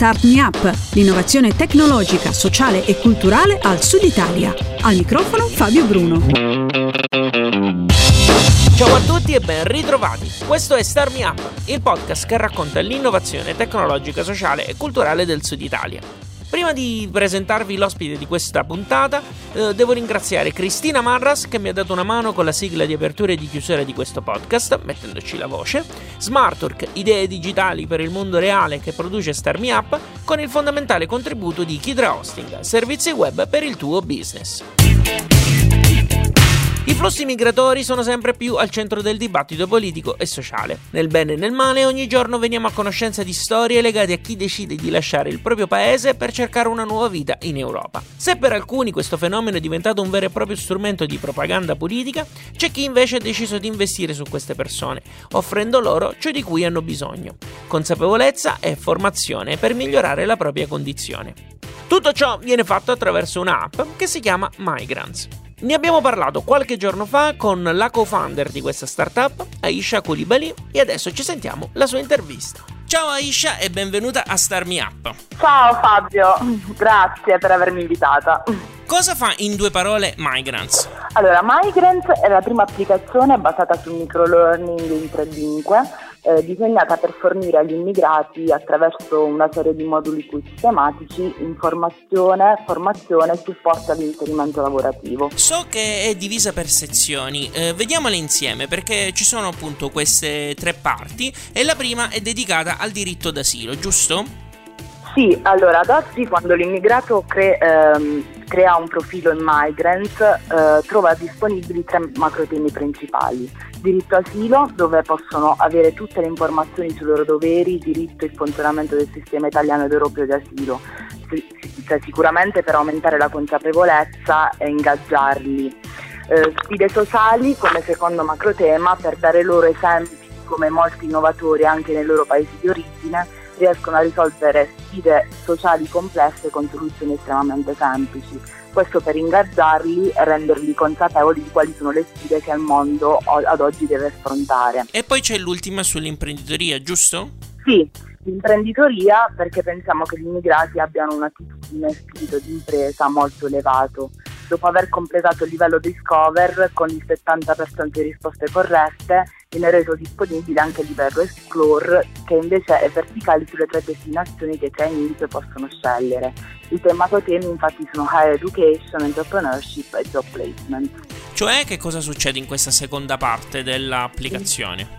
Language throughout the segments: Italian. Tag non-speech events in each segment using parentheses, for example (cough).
Start Me Up, l'innovazione tecnologica, sociale e culturale al Sud Italia. Al microfono Fabio Bruno. Ciao a tutti e ben ritrovati. Questo è Start Me Up, il podcast che racconta l'innovazione tecnologica, sociale e culturale del Sud Italia. Prima di presentarvi l'ospite di questa puntata, eh, devo ringraziare Cristina Marras che mi ha dato una mano con la sigla di apertura e di chiusura di questo podcast, mettendoci la voce, Smartwork, idee digitali per il mondo reale che produce Star Me Up, con il fondamentale contributo di Kidra Hosting, servizi web per il tuo business. I flussi migratori sono sempre più al centro del dibattito politico e sociale. Nel bene e nel male ogni giorno veniamo a conoscenza di storie legate a chi decide di lasciare il proprio paese per cercare una nuova vita in Europa. Se per alcuni questo fenomeno è diventato un vero e proprio strumento di propaganda politica, c'è chi invece ha deciso di investire su queste persone, offrendo loro ciò di cui hanno bisogno, consapevolezza e formazione per migliorare la propria condizione. Tutto ciò viene fatto attraverso un'app che si chiama Migrants. Ne abbiamo parlato qualche giorno fa con la co-founder di questa startup, Aisha Koulibaly, e adesso ci sentiamo la sua intervista. Ciao Aisha e benvenuta a Star Me Up. Ciao Fabio, grazie per avermi invitata. Cosa fa in due parole Migrants? Allora, Migrants è la prima applicazione basata sul microlearning in tre lingue eh, disegnata per fornire agli immigrati attraverso una serie di moduli sistematici informazione, formazione e supporto all'inserimento lavorativo. So che è divisa per sezioni, eh, vediamole insieme perché ci sono appunto queste tre parti e la prima è dedicata al diritto d'asilo, giusto? Sì, allora ad oggi quando l'immigrato cre- ehm, crea un profilo in Migrants eh, trova disponibili tre macro temi principali. Diritto asilo, dove possono avere tutte le informazioni sui loro doveri, diritto e funzionamento del sistema italiano ed europeo di asilo, cioè, sicuramente per aumentare la consapevolezza e ingaggiarli. Eh, sfide sociali come secondo macro tema per dare loro esempi come molti innovatori anche nei loro paesi di origine riescono a risolvere sfide sociali complesse con soluzioni estremamente semplici. Questo per ingaggiarli e renderli consapevoli di quali sono le sfide che il mondo ad oggi deve affrontare. E poi c'è l'ultima sull'imprenditoria, giusto? Sì, l'imprenditoria perché pensiamo che gli immigrati abbiano un'attitudine e spirito di impresa molto elevato dopo aver completato il livello Discover con il 70% di risposte corrette, viene reso disponibile anche il livello Explore, che invece è verticale sulle tre destinazioni che i trainees possono scegliere. I tematici temi infatti sono Higher Education, Entrepreneurship e Job Placement. Cioè che cosa succede in questa seconda parte dell'applicazione?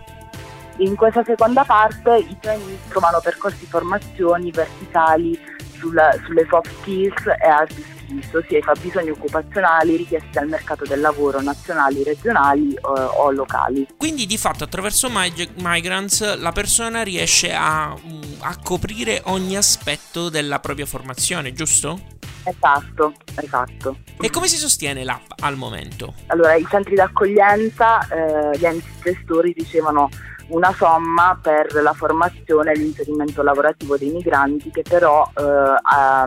In questa seconda parte i trainees trovano percorsi formazioni verticali sulla, sulle soft skills e hard skills visto sia i fabbisogni occupazionali richiesti dal mercato del lavoro nazionali, regionali eh, o locali. Quindi di fatto attraverso Migrants la persona riesce a, mm, a coprire ogni aspetto della propria formazione, giusto? Esatto, esatto. E come si sostiene l'app al momento? Allora, i centri d'accoglienza, eh, gli enti gestori ricevono una somma per la formazione e l'inserimento lavorativo dei migranti che però eh, ha,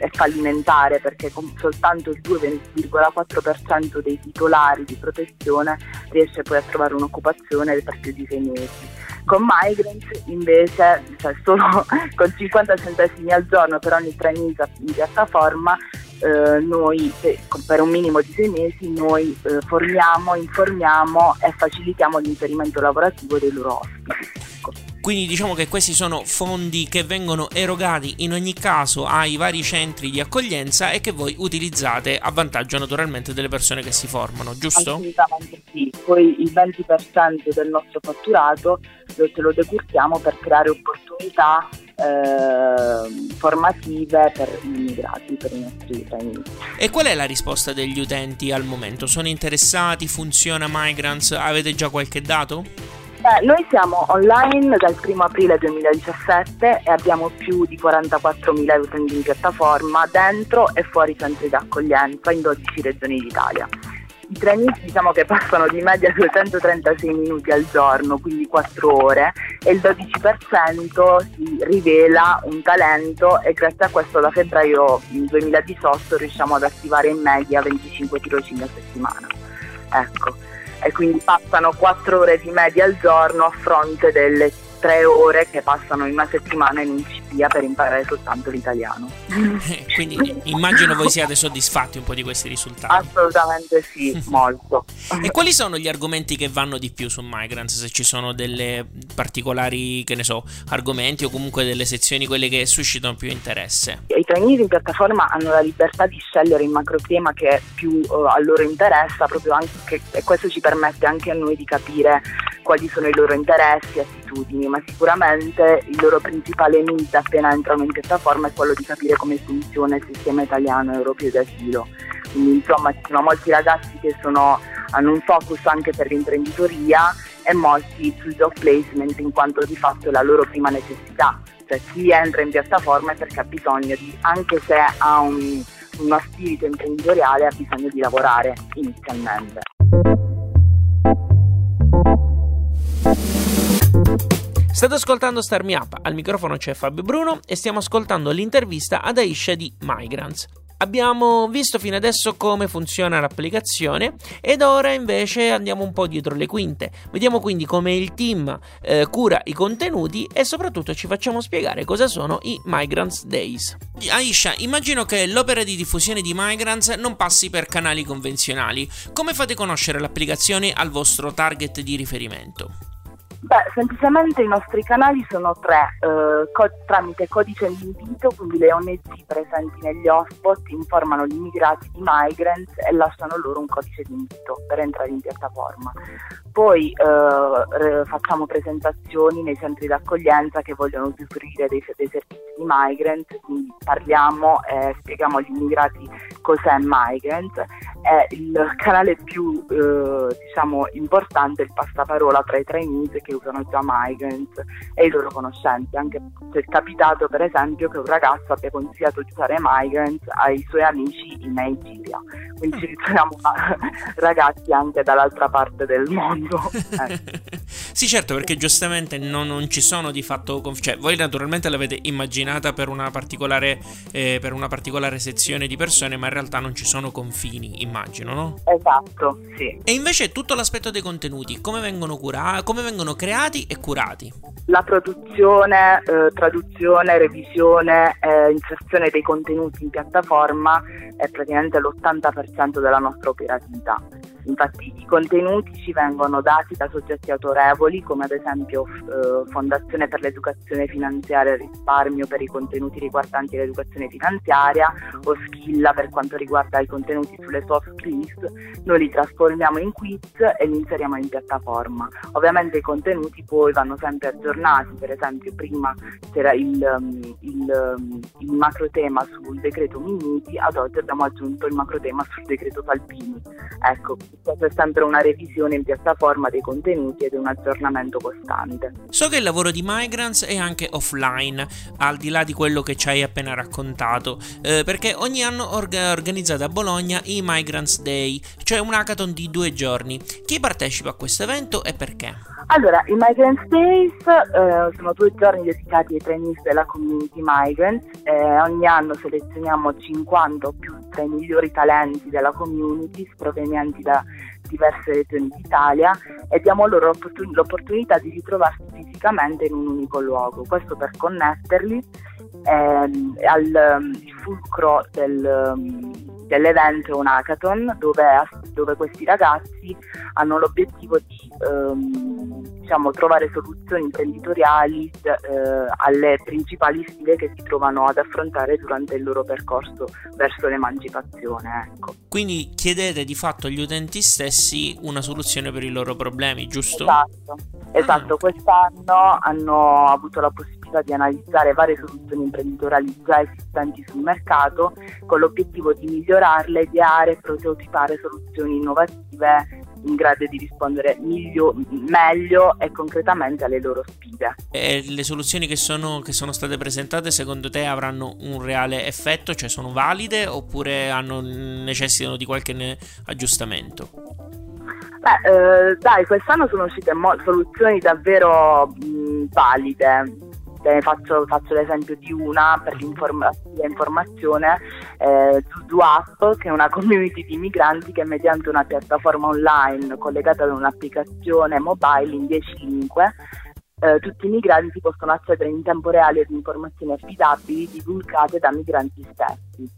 è fallimentare perché soltanto il 2,4% dei titolari di protezione riesce poi a trovare un'occupazione per più di sei mesi. Con Migrants invece, cioè solo (laughs) con 50 centesimi al giorno per ogni trainee in piattaforma, eh, noi per un minimo di sei mesi noi eh, formiamo, informiamo e facilitiamo l'inserimento lavorativo dei loro ospiti. Quindi diciamo che questi sono fondi che vengono erogati in ogni caso ai vari centri di accoglienza e che voi utilizzate a vantaggio naturalmente delle persone che si formano, giusto? Assolutamente sì. Poi il 20% del nostro fatturato lo, ce lo decurtiamo per creare opportunità eh, formative per gli immigrati, per i nostri trainee. E qual è la risposta degli utenti al momento? Sono interessati? Funziona Migrants? Avete già qualche dato? Beh, noi siamo online dal 1 aprile 2017 e abbiamo più di 44.000 utenti in piattaforma dentro e fuori centri d'accoglienza in 12 regioni d'Italia. I trainees diciamo che passano di media 236 minuti al giorno, quindi 4 ore, e il 12% si rivela un talento e grazie a questo da febbraio 2018 riusciamo ad attivare in media 25 tirocini a settimana. Ecco e quindi passano 4 ore di media al giorno a fronte delle tre ore che passano in una settimana in un CPIA per imparare soltanto l'italiano. Quindi immagino voi siate soddisfatti un po' di questi risultati. Assolutamente sì, (laughs) molto. e quali sono gli argomenti che vanno di più su Migrants? Se ci sono delle particolari, che ne so, argomenti o comunque delle sezioni quelle che suscitano più interesse? I trainees in piattaforma hanno la libertà di scegliere il macrotema che più uh, a loro interessa, proprio anche, e questo ci permette anche a noi di capire quali sono i loro interessi e attitudini, ma sicuramente il loro principale need appena entrano in piattaforma è quello di capire come funziona il sistema italiano e europeo di asilo. Quindi insomma ci sono molti ragazzi che sono, hanno un focus anche per l'imprenditoria e molti sul job placement in quanto di fatto è la loro prima necessità. Cioè chi entra in piattaforma è perché ha bisogno di, anche se ha un, uno spirito imprenditoriale, ha bisogno di lavorare inizialmente. State ascoltando Star Me Up, al microfono c'è Fabio Bruno e stiamo ascoltando l'intervista ad Aisha di Migrants. Abbiamo visto fino adesso come funziona l'applicazione ed ora invece andiamo un po' dietro le quinte. Vediamo quindi come il team eh, cura i contenuti e soprattutto ci facciamo spiegare cosa sono i Migrants Days. Aisha, immagino che l'opera di diffusione di Migrants non passi per canali convenzionali. Come fate conoscere l'applicazione al vostro target di riferimento? Beh, semplicemente i nostri canali sono tre, eh, co- tramite codice di invito, quindi le ONG presenti negli hotspot informano gli immigrati di Migrants e lasciano loro un codice di invito per entrare in piattaforma. Poi eh, facciamo presentazioni nei centri d'accoglienza che vogliono usufruire dei, dei servizi di Migrants, quindi parliamo e spieghiamo agli immigrati cos'è Migrants. È il canale più eh, diciamo, importante, il passaparola tra i trainees che usano già Migrants e i loro conoscenti. Anche se è capitato per esempio che un ragazzo abbia consigliato di usare Migrants ai suoi amici in Nigeria. Quindi ci ritroviamo (laughs) ragazzi anche dall'altra parte del mondo. Ecco. (laughs) sì, certo, perché giustamente non, non, ci sono di fatto. Cioè, voi naturalmente l'avete immaginata per una, particolare, eh, per una particolare sezione di persone, ma in realtà non ci sono confini, immagino, no? Esatto, sì. E invece tutto l'aspetto dei contenuti, come vengono curati, come vengono creati e curati? La produzione, eh, traduzione, revisione e inserzione dei contenuti in piattaforma è praticamente l'80% della nostra operatività. Infatti i contenuti ci vengono dati da soggetti autorevoli come ad esempio eh, Fondazione per l'Educazione Finanziaria e Risparmio per i contenuti riguardanti l'educazione finanziaria o Schilla per quanto riguarda i contenuti sulle soft skills. Noi li trasformiamo in quiz e li inseriamo in piattaforma. Ovviamente i contenuti poi vanno sempre aggiornati, per esempio prima c'era il, um, il, um, il macro tema sul decreto Miniti, ad oggi abbiamo aggiunto il macro tema sul decreto Salpini. Ecco, c'è sempre una revisione in piattaforma dei contenuti ed un aggiornamento costante. So che il lavoro di Migrants è anche offline, al di là di quello che ci hai appena raccontato, eh, perché ogni anno org- organizzate a Bologna i Migrants Day, cioè un hackathon di due giorni. Chi partecipa a questo evento e perché? Allora, i Migrant Days eh, sono due giorni dedicati ai trainees della community Migrants. Eh, ogni anno selezioniamo 50 o più tra i migliori talenti della community provenienti da diverse regioni d'Italia e diamo loro l'opportun- l'opportunità di ritrovarsi fisicamente in un unico luogo. Questo per connetterli ehm, al um, fulcro del, um, dell'evento un hackathon dove, dove, questi ragazzi hanno l'obiettivo di ehm, diciamo, trovare soluzioni imprenditoriali eh, alle principali sfide che si trovano ad affrontare durante il loro percorso verso l'emancipazione. Ecco. Quindi chiedete di fatto agli utenti stessi una soluzione per i loro problemi, giusto? Esatto, esatto. Ah. quest'anno hanno avuto la possibilità possibilità di analizzare varie soluzioni imprenditoriali già esistenti sul mercato con l'obiettivo di migliorarle, ideare e prototipare soluzioni innovative in grado di rispondere miglio, meglio e concretamente alle loro sfide. E le soluzioni che sono, che sono, state presentate secondo te avranno un reale effetto, cioè sono valide oppure hanno, necessitano di qualche aggiustamento? Beh, eh, dai, quest'anno sono uscite mo- soluzioni davvero mh, valide faccio, faccio, l'esempio di una per l'informazione, eh, Zuzu App, che è una community di migranti che mediante una piattaforma online collegata ad un'applicazione mobile in 10 lingue eh, tutti i migranti possono accedere in tempo reale ad informazioni affidabili divulgate da migranti stessi.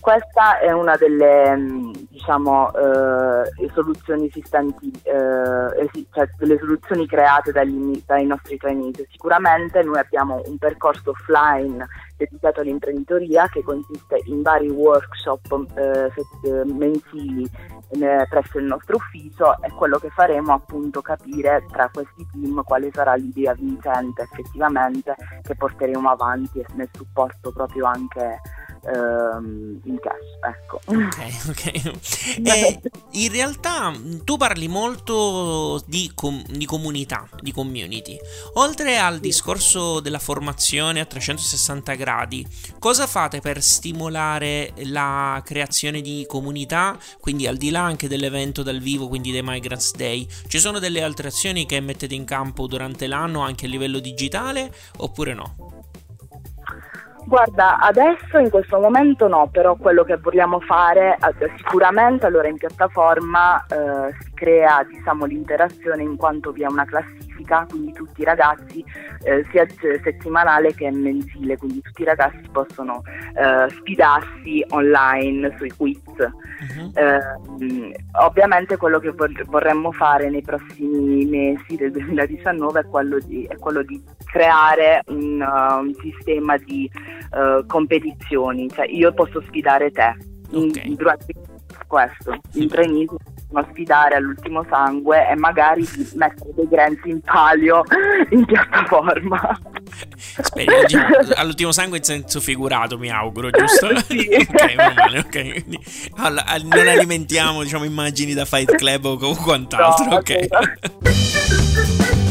Questa è una delle mm, diciamo, eh, soluzioni esistenti, eh, cioè delle soluzioni create dagli, dai nostri trainees. Sicuramente noi abbiamo un percorso offline dedicato all'imprenditoria che consiste in vari workshop eh, eh mensili eh, presso il nostro ufficio e quello che faremo appunto capire tra questi team quale sarà l'idea vincente effettivamente che porteremo avanti nel supporto proprio anche ehm, in cash. Ecco. Ok, ok. (laughs) E in realtà tu parli molto di, com- di, comunità, di community. Oltre al discorso della formazione a 360 gradi, cosa fate per stimolare la creazione di comunità? Quindi al di là anche dell'evento dal vivo, quindi dei Migrants Day, ci sono delle altre azioni che mettete in campo durante l'anno anche a livello digitale oppure no? Guarda, adesso in questo momento no, però quello che vogliamo fare eh, sicuramente allora in piattaforma eh, crea diciamo, l'interazione in quanto vi è una classifica, quindi tutti i ragazzi eh, sia settimanale che mensile, quindi tutti i ragazzi possono eh, sfidarsi online sui quiz. Uh-huh. ovviamente quello che vorremmo fare nei prossimi mesi del 2019 è quello di, è quello di creare un, uh, un sistema di uh, competizioni, cioè io posso sfidare te okay. in, durante questo, in tre mesi a sfidare all'ultimo sangue e magari mettere dei grenzzi in palio in piattaforma. Speri, all'ultimo sangue in senso figurato, mi auguro, giusto? (laughs) Sì. (laughs) ok, male, ok. Allora, non alimentiamo, diciamo, immagini da Fight Club o quant'altro, no, ok. (laughs)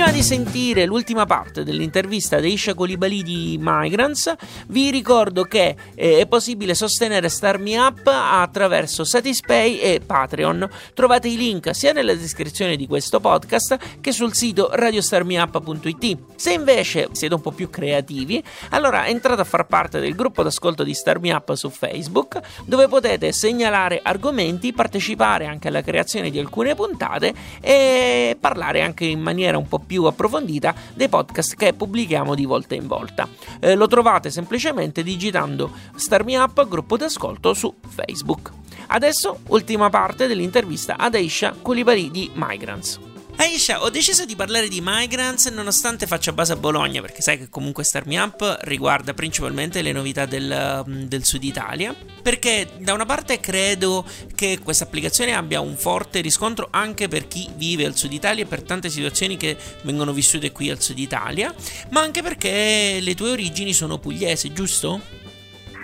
Prima di sentire l'ultima parte dell'intervista di Isha Colibali di Migrants, vi ricordo che eh, è possibile sostenere Star Me Up attraverso Satispay e Patreon. Trovate i link sia nella descrizione di questo podcast che sul sito radiostarmeup.it. Se invece siete un po' più creativi, allora entrate a far parte del gruppo d'ascolto di Star Me Up su Facebook, dove potete segnalare argomenti, partecipare anche alla creazione di alcune puntate e parlare anche in maniera un po' più più approfondita dei podcast che pubblichiamo di volta in volta. Eh, lo trovate semplicemente digitando Star Me Up gruppo d'ascolto su Facebook. Adesso ultima parte dell'intervista ad Aisha Koulibaly di Migrants. Aisha, ho deciso di parlare di Migrants nonostante faccia base a Bologna, perché sai che comunque Star Me Up riguarda principalmente le novità del, mm, del sud Italia. Perché da una parte credo che questa applicazione abbia un forte riscontro anche per chi vive al sud Italia e per tante situazioni che vengono vissute qui al sud Italia, ma anche perché le tue origini sono pugliesi, giusto?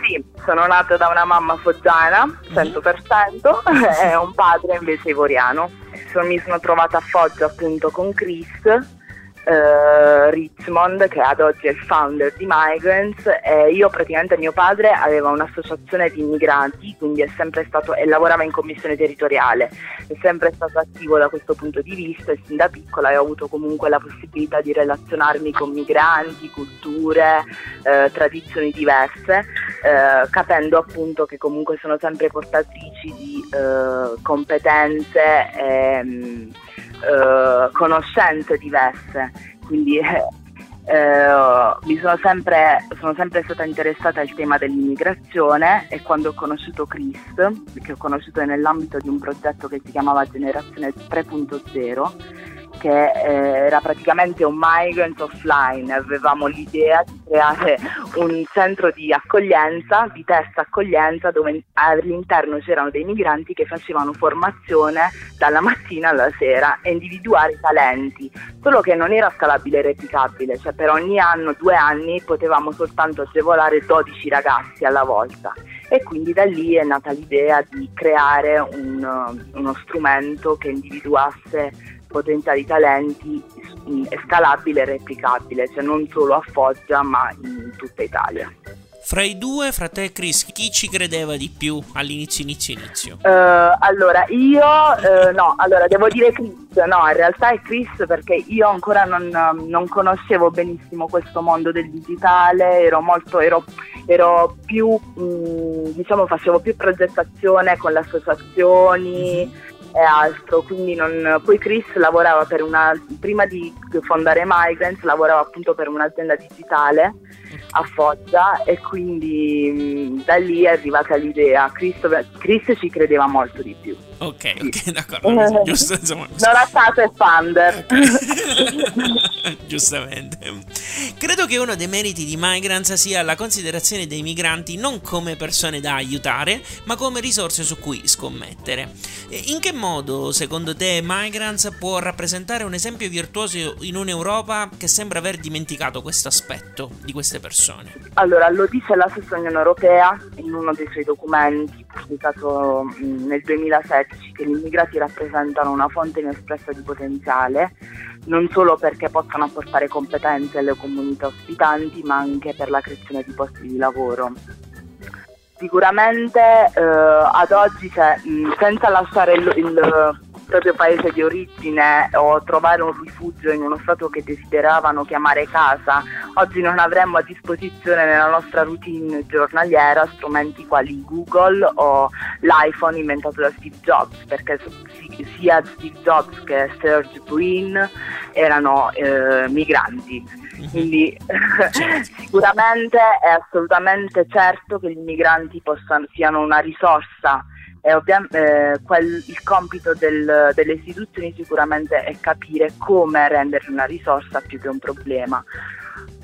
Sì, sono nata da una mamma foggiana, 100%, mm-hmm. e un padre invece ivoriano mi sono trovata a Foggia appunto con Chris eh, Richmond che ad oggi è il founder di Migrants e io praticamente mio padre aveva un'associazione di immigrati quindi è sempre stato e lavorava in commissione territoriale è sempre stato attivo da questo punto di vista e sin da piccola ho avuto comunque la possibilità di relazionarmi con migranti, culture, eh, tradizioni diverse eh, capendo appunto che comunque sono sempre portatrici di eh, competenze e mm, eh, conoscenze diverse, quindi eh, mi sono sempre, sono sempre stata interessata al tema dell'immigrazione e quando ho conosciuto Chris, che ho conosciuto nell'ambito di un progetto che si chiamava Generazione 3.0, che eh, era praticamente un migrant offline, avevamo l'idea di creare un centro di accoglienza, di test accoglienza, dove all'interno c'erano dei migranti che facevano formazione dalla mattina alla sera e individuare i talenti, solo che non era scalabile e replicabile, cioè per ogni anno, due anni, potevamo soltanto agevolare 12 ragazzi alla volta. E quindi da lì è nata l'idea di creare un, uno strumento che individuasse potenziali talenti è scalabile e replicabile, cioè non solo a Foggia ma in tutta Italia. Fra i due, fra te e Chris, chi ci credeva di più all'inizio, inizio, inizio? Uh, allora, io uh, no, allora devo dire Chris, no, in realtà è Chris perché io ancora non, non conoscevo benissimo questo mondo del digitale, ero molto, ero, ero più, mh, mm, diciamo, facevo più progettazione con le associazioni. Mm-hmm e altro, quindi non... poi Chris lavorava per una, prima di fondare Migrants lavorava appunto per un'azienda digitale a Foggia e quindi mh, da lì è arrivata l'idea, Chris, Chris ci credeva molto di più. Ok, ok, d'accordo, (laughs) giusto, insomma. Non ha stato e Thunder. (laughs) Giustamente. Credo che uno dei meriti di Migrants sia la considerazione dei migranti non come persone da aiutare, ma come risorse su cui scommettere. In che modo, secondo te, Migrants può rappresentare un esempio virtuoso in un'Europa che sembra aver dimenticato questo aspetto di queste persone? Allora, lo dice la stessa Unione Europea in uno dei suoi documenti pubblicato nel 2016 che gli immigrati rappresentano una fonte inespressa di potenziale, non solo perché possano apportare competenze alle comunità ospitanti, ma anche per la creazione di posti di lavoro. Sicuramente eh, ad oggi, cioè, senza lasciare il, il proprio paese di origine o trovare un rifugio in uno stato che desideravano chiamare casa, oggi non avremmo a disposizione nella nostra routine giornaliera strumenti quali Google o l'iPhone inventato da Steve Jobs, perché sia Steve Jobs che Serge Brin erano eh, migranti. Mhm. Quindi certo. (laughs) sicuramente è assolutamente certo che gli immigranti possano, siano una risorsa ovviamente eh, quel, il compito del, delle istituzioni sicuramente è capire come renderli una risorsa più che un problema.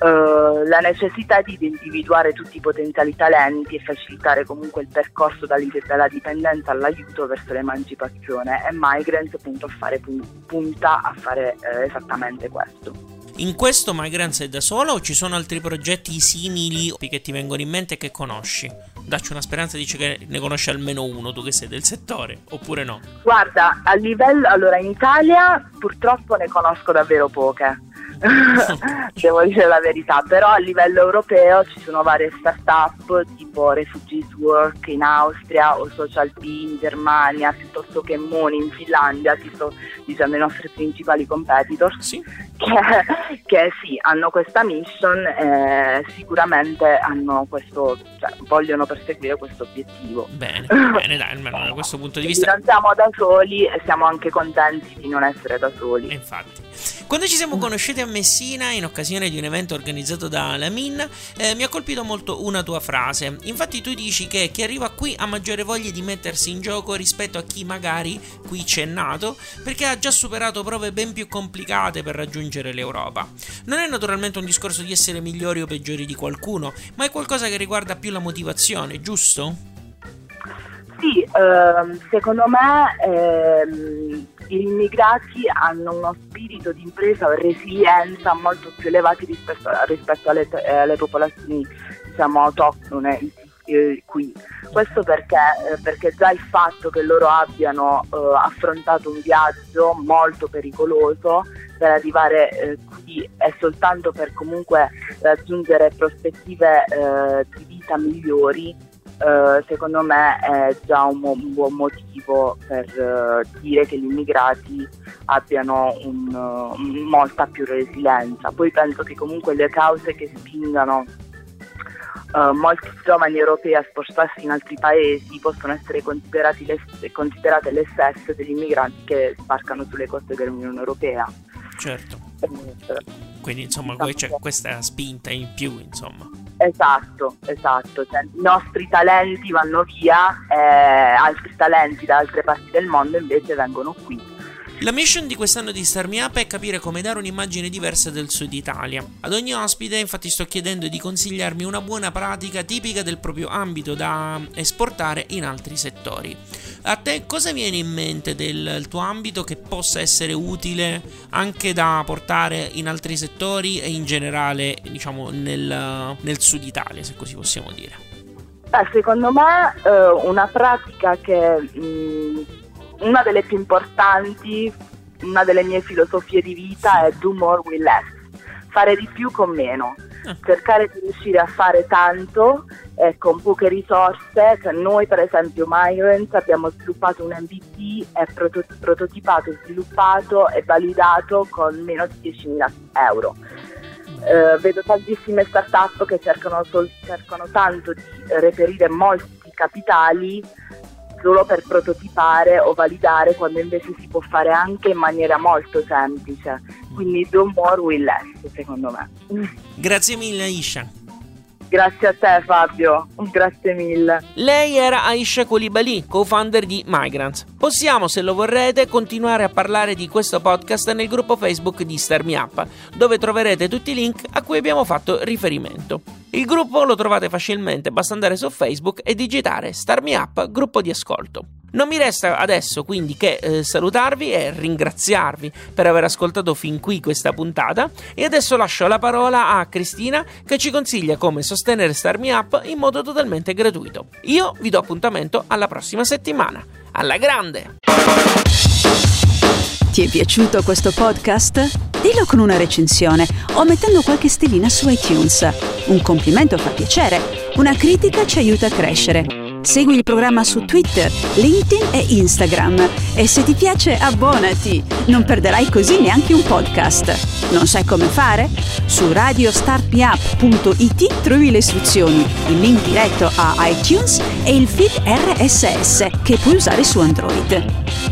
Uh, la necessità di individuare tutti i potenziali talenti e facilitare comunque il percorso dalla dipendenza all'aiuto verso l'emancipazione e Migrants punta a fare, punta a fare eh, esattamente questo. In questo Migrants è da solo o ci sono altri progetti simili che ti vengono in mente e che conosci? Dacci una speranza, dice che ne conosci almeno uno, tu che sei del settore, oppure no? Guarda, a livello, allora in Italia purtroppo ne conosco davvero poche (laughs) devo dire la verità, però a livello europeo ci sono varie start-up tipo Refugees Work in Austria o Social P in Germania, piuttosto che Moni in Finlandia, che sono diciamo, i nostri principali competitor, sì. che, che, sì, hanno questa mission e sicuramente questo, cioè, vogliono perseguire questo obiettivo. Bene, (laughs) bene, dai, almeno da questo punto di vista. Non siamo da soli e siamo anche contenti di non essere da soli. Infatti. Quando ci siamo conosciuti a Messina in occasione di un evento organizzato da Lamin, eh, mi ha colpito molto una tua frase. Infatti tu dici che chi arriva qui ha maggiore voglia di mettersi in gioco rispetto a chi magari qui c'è nato perché ha già superato prove ben più complicate per raggiungere l'Europa. Non è naturalmente un discorso di essere migliori o peggiori di qualcuno, ma è qualcosa che riguarda più la motivazione, giusto? Sì, ehm, secondo me ehm, gli immigrati hanno uno spirito di impresa o resilienza molto più elevati rispetto, rispetto alle, alle, popolazioni diciamo, autoctone qui. Questo perché, eh, perché, già il fatto che loro abbiano eh, affrontato un viaggio molto pericoloso per arrivare eh, qui è soltanto per comunque raggiungere prospettive eh, di vita migliori Uh, secondo me è già un, un buon motivo per uh, dire che gli immigrati abbiano un, uh, molta più resilienza. Poi penso che comunque le cause che spingano molti giovani europei a spostarsi in altri paesi possono essere le, considerate le stesse degli immigranti che sbarcano sulle coste dell'Unione Europea. Certo. Quindi insomma c'è questa spinta in più, insomma. Esatto, esatto. Cioè, I nostri talenti vanno via, eh, altri talenti da altre parti del mondo invece vengono qui. La mission di quest'anno di Star Me Up è capire come dare un'immagine diversa del sud Italia. Ad ogni ospite infatti sto chiedendo di consigliarmi una buona pratica tipica del proprio ambito da esportare in altri settori. A te cosa viene in mente del tuo ambito che possa essere utile anche da portare in altri settori e in generale diciamo nel, nel sud Italia se così possiamo dire? Beh, secondo me eh, una pratica che... Mh, una delle più importanti, una delle mie filosofie di vita è do more with less, fare di più con meno. Cercare di riuscire a fare tanto eh, con poche risorse. Cioè, noi per esempio Migrants abbiamo sviluppato un MVP, è protot- prototipato, sviluppato e validato con meno di 10.000 euro. Eh, vedo tantissime start-up che cercano, sol- cercano tanto di reperire molti capitali solo per prototipare o validare quando invece si può fare anche in maniera molto semplice. Quindi do more with less, secondo me. Grazie mille Aisha. Grazie a te Fabio, grazie mille. Lei era Aisha Koulibaly, co-founder di Migrants. Possiamo, se lo vorrete, continuare a parlare di questo podcast nel gruppo Facebook di Star Me Up, dove troverete tutti i link a cui abbiamo fatto riferimento. Il gruppo lo trovate facilmente, basta andare su Facebook e digitare Star Me Up gruppo di ascolto. Non mi resta adesso quindi che eh, salutarvi e ringraziarvi per aver ascoltato fin qui questa puntata e adesso lascio la parola a Cristina che ci consiglia come sostenere Star Me Up in modo totalmente gratuito. Io vi do appuntamento alla prossima settimana. Alla grande! Ti è piaciuto questo podcast? Dillo con una recensione o mettendo qualche stellina su iTunes. Un complimento fa piacere, una critica ci aiuta a crescere. Segui il programma su Twitter, LinkedIn e Instagram e se ti piace abbonati, non perderai così neanche un podcast. Non sai come fare? Su radiostartmeup.it trovi le istruzioni, il link diretto a iTunes e il feed RSS che puoi usare su Android.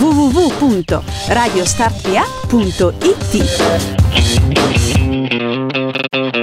www.radiostartmeup.it